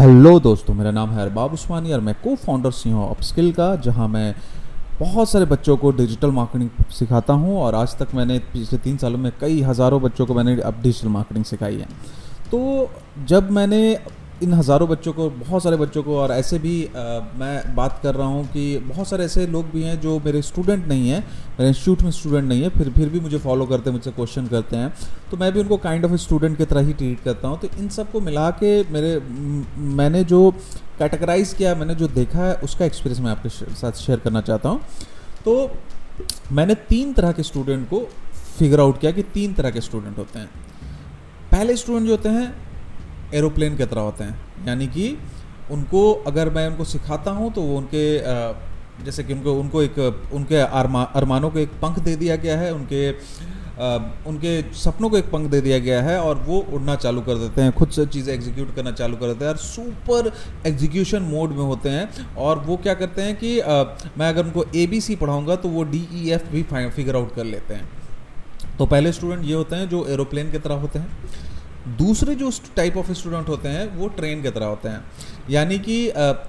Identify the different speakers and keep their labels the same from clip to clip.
Speaker 1: Hello दोस्तों, मेरा नाम है अरबाब उस्मानी और मैं को फाउंडर सी हूँ अपस्किल का, जहाँ मैं बहुत सारे बच्चों को डिजिटल मार्केटिंग सिखाता हूँ और आज तक मैंने पिछले तीन सालों में कई हज़ारों बच्चों को मैंने अब डिजिटल मार्केटिंग सिखाई है। तो जब मैंने इन हज़ारों बच्चों को बहुत सारे बच्चों को और ऐसे भी आ, मैं बात कर रहा हूँ कि बहुत सारे ऐसे लोग भी हैं जो मेरे स्टूडेंट नहीं हैं मेरे इंस्टीट्यूट में स्टूडेंट नहीं है फिर फिर भी मुझे फॉलो करते हैं मुझसे क्वेश्चन करते हैं। तो मैं भी उनको काइंड ऑफ़ स्टूडेंट की तरह ही ट्रीट करता हूँ। तो इन सबको मिला के मेरे मैंने जो कैटेगराइज किया मैंने जो देखा है उसका एक्सपीरियंस मैं आपके साथ शेयर करना चाहता हूँ। तो मैंने तीन तरह के स्टूडेंट को फिगर आउट किया कि तीन तरह के स्टूडेंट होते हैं। पहले स्टूडेंट जो होते हैं एरोप्लेन की तरह होते हैं। यानी कि उनको अगर मैं उनको सिखाता हूँ तो वो उनके जैसे कि उनको उनको एक, उनके अरमा, अरमानों को एक पंख दे दिया गया है, उनके उनके सपनों को एक पंख दे दिया गया है, और वो उड़ना चालू कर देते हैं। खुद से चीज़ें एग्जीक्यूट करना चालू कर देते हैं, और सुपर एग्जीक्यूशन मोड में होते हैं। और वो क्या करते हैं कि मैं अगर उनको ए बी सी पढ़ाऊँगा तो वो डी ई एफ़ भी फिगर आउट कर लेते हैं। तो पहले स्टूडेंट ये होते हैं जो एरोप्लेन की तरह होते हैं। दूसरे जो टाइप ऑफ़ स्टूडेंट होते हैं, वो ट्रेन की तरह होते हैं। यानी कि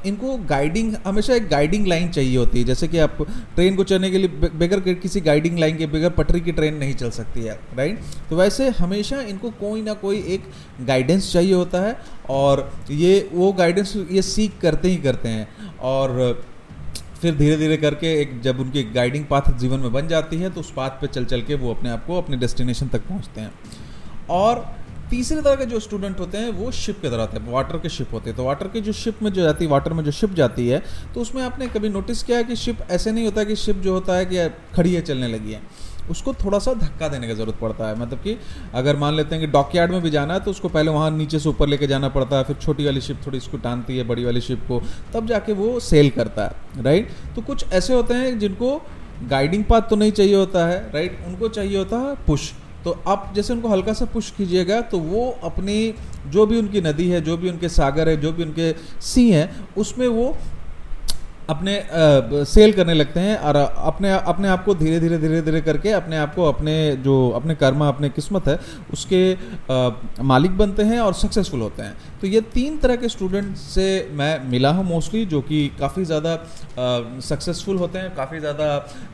Speaker 1: इनको गाइडिंग हमेशा एक गाइडिंग लाइन चाहिए होती है। जैसे कि आप ट्रेन को चलने के लिए बगैर किसी गाइडिंग लाइन के, बगैर पटरी की ट्रेन नहीं चल सकती है राइट तो वैसे हमेशा इनको कोई ना कोई एक गाइडेंस चाहिए होता है और ये, वो गाइडेंस ये सीख करते ही करते हैं। और, फिर धीरे धीरे करके एक, जब उनकी गाइडिंग पाथ जीवन में बन जाती है तो उस पाथ पे चल चल के वो अपने आप को अपने डेस्टिनेशन तक पहुँचते हैं। और तीसरे तरह के जो स्टूडेंट होते हैं, वो शिप के तरह होते हैं वाटर के शिप होते हैं। तो वाटर की जो शिप में जो जाती है वाटर में जो शिप जाती है तो उसमें आपने कभी नोटिस किया है कि शिप ऐसे नहीं होता कि शिप जो होता है कि खड़ी है, चलने लगी है? उसको थोड़ा सा धक्का देने की ज़रूरत पड़ता है। मतलब कि अगर मान लेते हैं कि डॉकयार्ड में भी जाना है तो उसको पहले वहाँ नीचे से ऊपर लेके जाना पड़ता है, फिर छोटी वाली शिप थोड़ी इसको टानती है, बड़ी वाली शिप को, तब जाके वो सेल करता है राइट तो कुछ ऐसे होते हैं जिनको गाइडिंग पाथ तो नहीं चाहिए होता है राइट उनको चाहिए होता है पुश तो आप जैसे उनको हल्का सा पुश कीजिएगा तो वो अपनी जो भी उनकी नदी है जो भी उनके सागर है जो भी उनके सी हैं उसमें वो अपने आ, सेल करने लगते हैं और अपने अपने आप को धीरे धीरे धीरे धीरे करके अपने आप को अपने जो अपने कर्मा अपने किस्मत है उसके आ, मालिक बनते हैं और सक्सेसफुल होते हैं। तो ये तीन तरह के स्टूडेंट से मैं मिला हूँ मोस्टली जो कि काफ़ी ज़्यादा सक्सेसफुल होते हैं काफ़ी ज़्यादा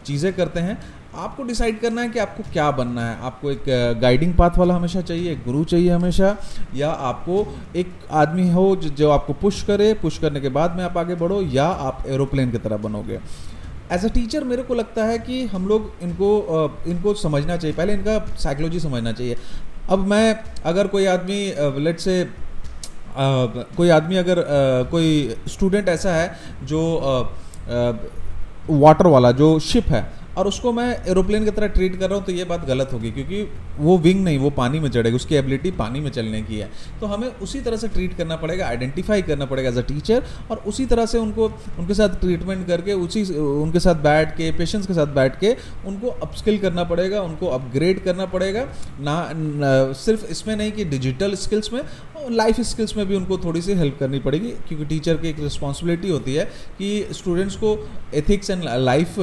Speaker 1: चीज़ें करते हैं। आपको डिसाइड करना है कि आपको क्या बनना है। आपको एक गाइडिंग पाथ वाला हमेशा चाहिए, एक गुरु चाहिए हमेशा, या आपको एक आदमी हो जो जो आपको पुश करे पुश करने के बाद में आप आगे बढ़ो, या आप एरोप्लेन की तरह बनोगे। एज अ टीचर मेरे को लगता है कि हम लोग इनको इनको समझना चाहिए। पहले इनका साइकोलॉजी समझना चाहिए। अब मैं, अगर कोई आदमी लेट से कोई आदमी अगर कोई स्टूडेंट ऐसा है, जो वाटर वाला, जो शिप है और उसको मैं एरोप्लेन की तरह ट्रीट कर रहा हूँ तो ये बात गलत होगी क्योंकि वो विंग नहीं वो पानी में चढ़ेगी उसकी एबिलिटी पानी में चलने की है। तो हमें उसी तरह से ट्रीट करना पड़ेगा आइडेंटिफाई करना पड़ेगा एज अ टीचर और उसी तरह से उनको उनके साथ ट्रीटमेंट करके उसी उनके साथ बैठ के पेशेंट्स के साथ बैठ के उनको अपस्किल करना पड़ेगा उनको अपग्रेड करना पड़ेगा। ना, ना सिर्फ़ इसमें नहीं कि डिजिटल स्किल्स में लाइफ स्किल्स में भी उनको थोड़ी सी हेल्प करनी पड़ेगी क्योंकि टीचर की एक रिस्पॉन्सिबिलिटी होती है कि स्टूडेंट्स को ethics and life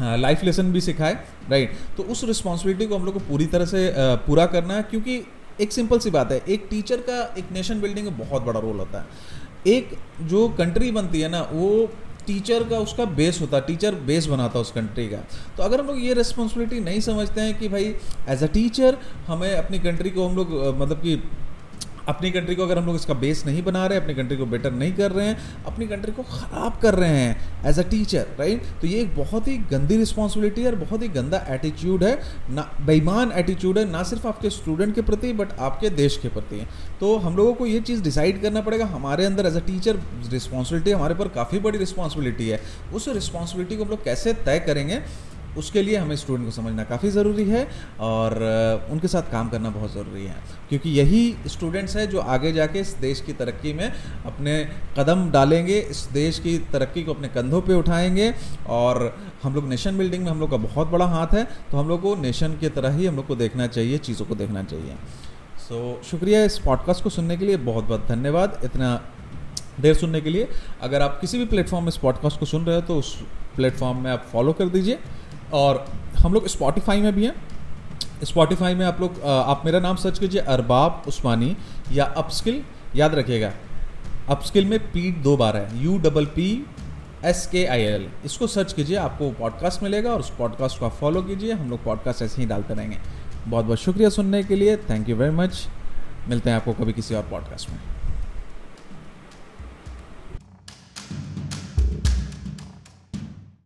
Speaker 1: life lesson भी सिखाए राइट तो उस रिस्पॉन्सिबिलिटी को हम लोग को पूरी तरह से पूरा करना है, क्योंकि एक सिंपल सी बात है, एक टीचर का एक नेशन बिल्डिंग में बहुत बड़ा रोल होता है। एक जो कंट्री बनती है ना, वो टीचर का उसका बेस होता है टीचर बेस बनाता है उस कंट्री का। तो अगर हम लोग ये रिस्पॉन्सिबिलिटी नहीं समझते हैं कि भाई एज अ टीचर हमें अपनी कंट्री को हम लोग मतलब कि अपनी कंट्री को अगर हम लोग इसका बेस नहीं बना रहे, अपनी कंट्री को बेटर नहीं कर रहे हैं, अपनी कंट्री को ख़राब कर रहे हैं एज अ टीचर राइट तो ये एक बहुत ही गंदी रिस्पॉन्सिबिलिटी है और बहुत ही गंदा एटीट्यूड है, ना बेईमान एटीट्यूड है, ना सिर्फ़ आपके स्टूडेंट के प्रति बट आपके देश के प्रति। तो हम लोगों को ये चीज़ डिसाइड करना पड़ेगा। हमारे अंदर एज अ टीचर रिस्पॉन्सिबिलिटी हमारे पर काफ़ी बड़ी रिस्पॉन्सिबिलिटी है। उस रिस्पॉन्सिबिलिटी को हम लोग कैसे तय करेंगे? उसके लिए हमें स्टूडेंट को समझना काफ़ी ज़रूरी है और उनके साथ काम करना बहुत ज़रूरी है। क्योंकि यही स्टूडेंट्स हैं जो आगे जाके इस देश की तरक्की में अपने कदम डालेंगे इस देश की तरक्की को अपने कंधों पे उठाएँगे और हम लोग नेशन बिल्डिंग में हम लोग का बहुत बड़ा हाथ है तो हम लोग को नेशन की तरह ही हम लोग को देखना चाहिए चीज़ों को देखना चाहिए। सो so, शुक्रिया इस पॉडकास्ट को सुनने के लिए बहुत बहुत धन्यवाद। इतना देर सुनने के लिए। अगर आप किसी भी प्लेटफॉर्म में इस पॉडकास्ट को सुन रहे हो तो उस प्लेटफॉर्म में आप फॉलो कर दीजिए। और हम लोग स्पॉटिफाई में भी हैं। स्पॉटिफाई में आप लोग आप मेरा नाम सर्च कीजिए अरबाब उस्मानी या अपस्किल, याद रखिएगा। अपस्किल में पी दो बार है। यू डबल पी एस के आई एल इसको सर्च कीजिए, आपको पॉडकास्ट मिलेगा और उस पॉडकास्ट को आप फॉलो कीजिए। हम लोग पॉडकास्ट ऐसे ही डालते रहेंगे। बहुत बहुत शुक्रिया सुनने के लिए। थैंक यू वेरी मच मिलते हैं आपको कभी किसी और पॉडकास्ट में।